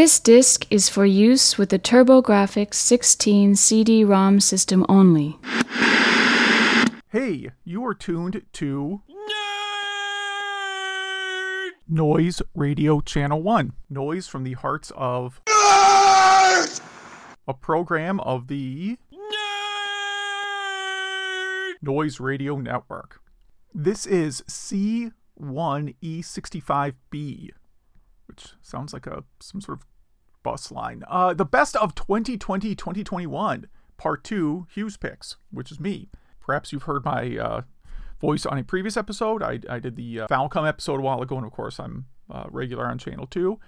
This disc is for use with the TurboGrafx 16 CD-ROM system only. Hey, you are tuned to Nerd! Noise Radio Channel 1. Noise from the hearts of a program of the Nerd! Noise Radio Network. This is C1E65B, which sounds like a some sort of bus line. Uh, the best of 2020 2021, part two, Hughes picks, which is me. Perhaps you've heard my uh, voice on a previous episode. I, I did the uh, Falcom episode a while ago, and of course, I'm uh, regular on Channel 2.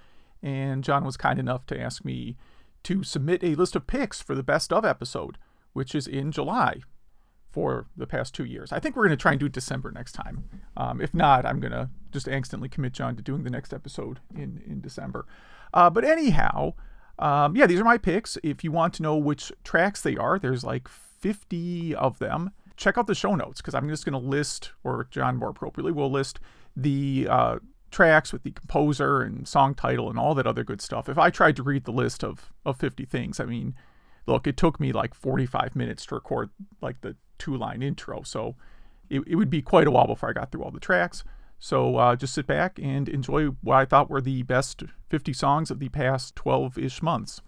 And John was kind enough to ask me to submit a list of picks for the best of episode, which is in July for the past two years. I think we're going to try and do December next time. Um, if not, I'm going to just instantly commit John to doing the next episode in, in December. Uh, but anyhow, um, yeah, these are my picks. If you want to know which tracks they are, there's like 50 of them. Check out the show notes because I'm just going to list, or John more appropriately will list the uh, tracks with the composer and song title and all that other good stuff. If I tried to read the list of, of 50 things, I mean, look, it took me like 45 minutes to record like the two line intro. So it, it would be quite a while before I got through all the tracks. So uh, just sit back and enjoy what I thought were the best 50 songs of the past 12 ish months.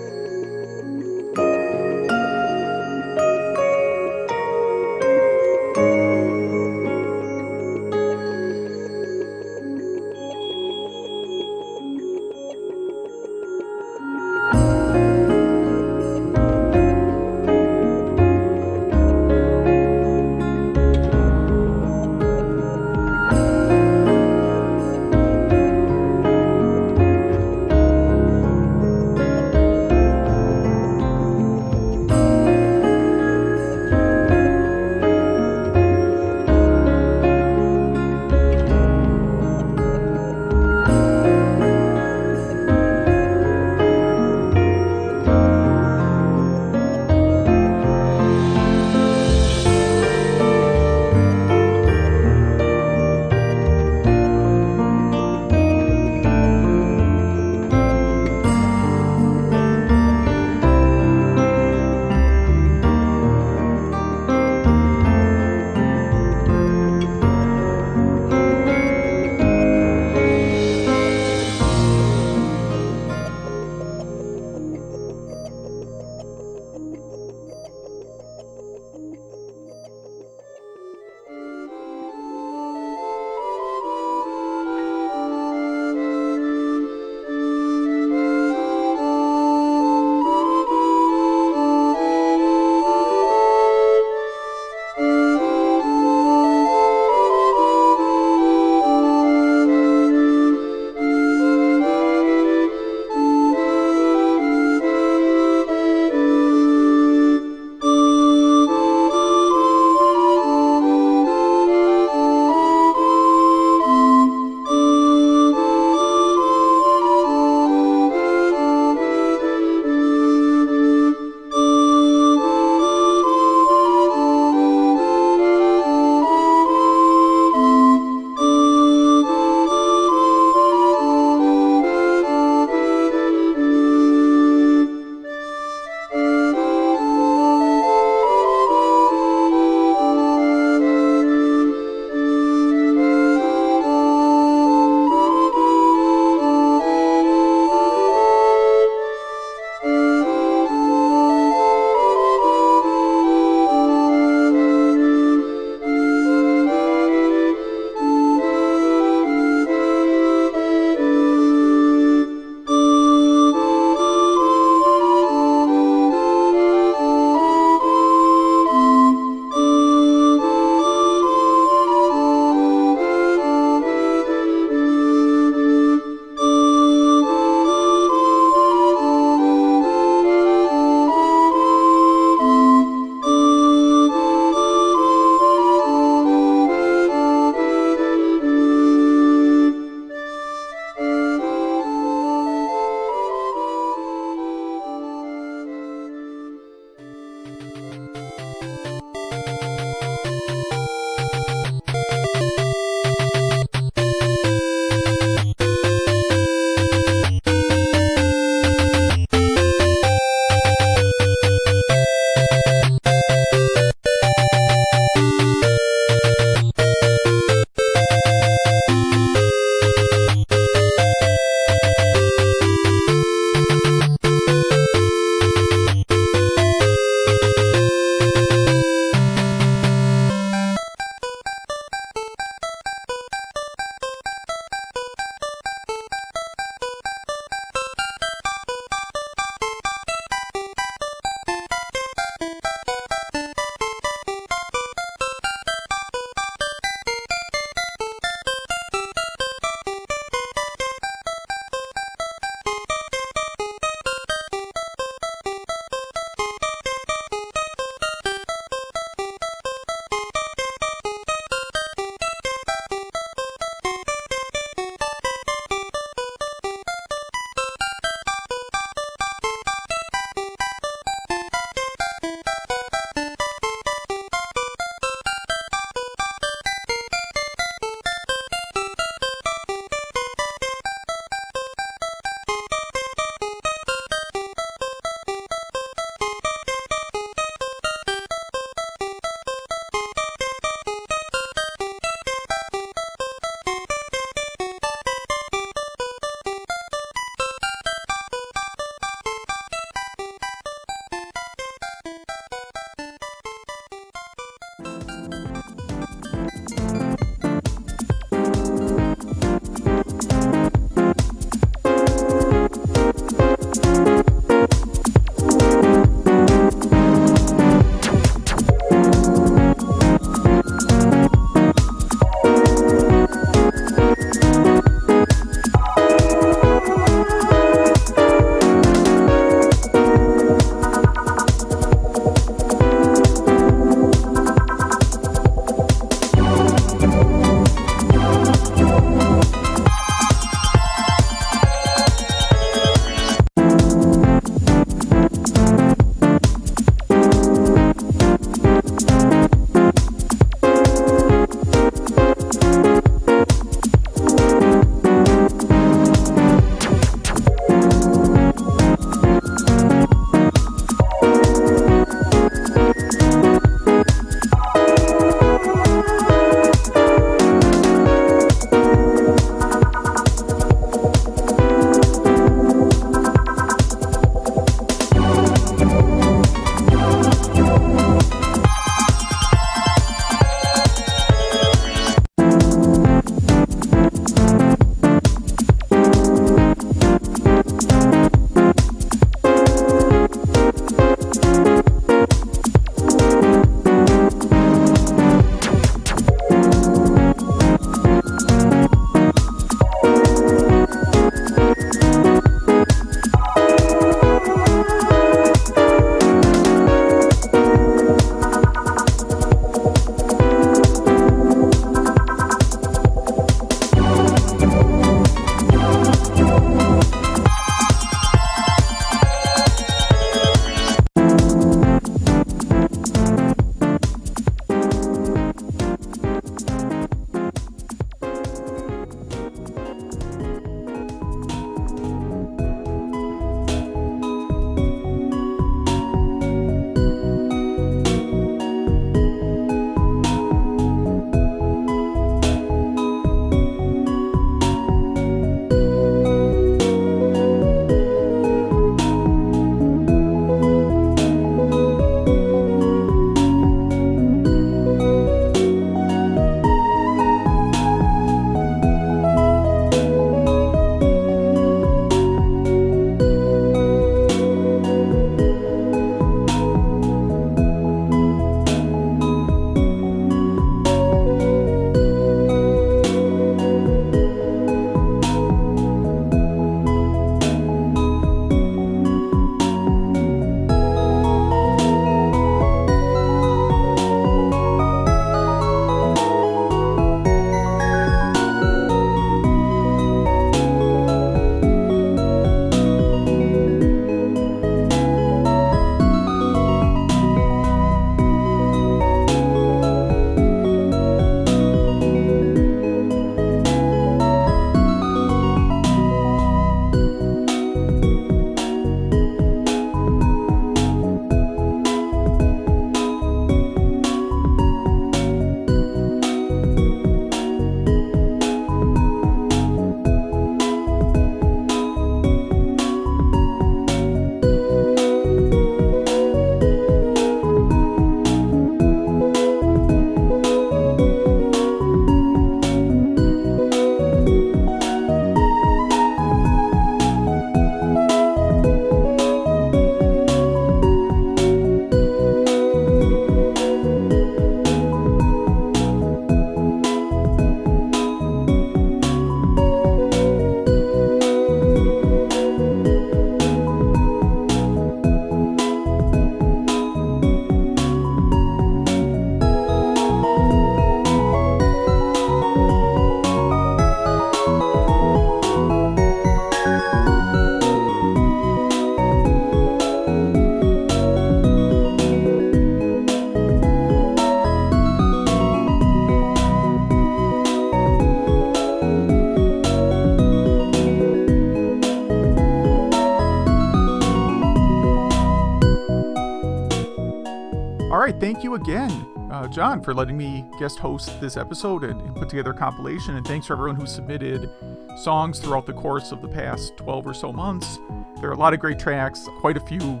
Again, uh, John, for letting me guest host this episode and, and put together a compilation. And thanks for everyone who submitted songs throughout the course of the past 12 or so months. There are a lot of great tracks, quite a few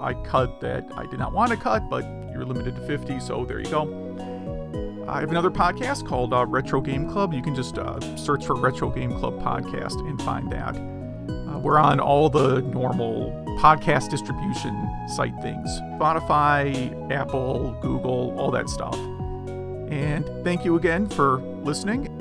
I cut that I did not want to cut, but you're limited to 50, so there you go. I have another podcast called uh, Retro Game Club. You can just uh, search for Retro Game Club podcast and find that. Uh, we're on all the normal podcast distribution site things Spotify, Apple, Google, all that stuff. And thank you again for listening.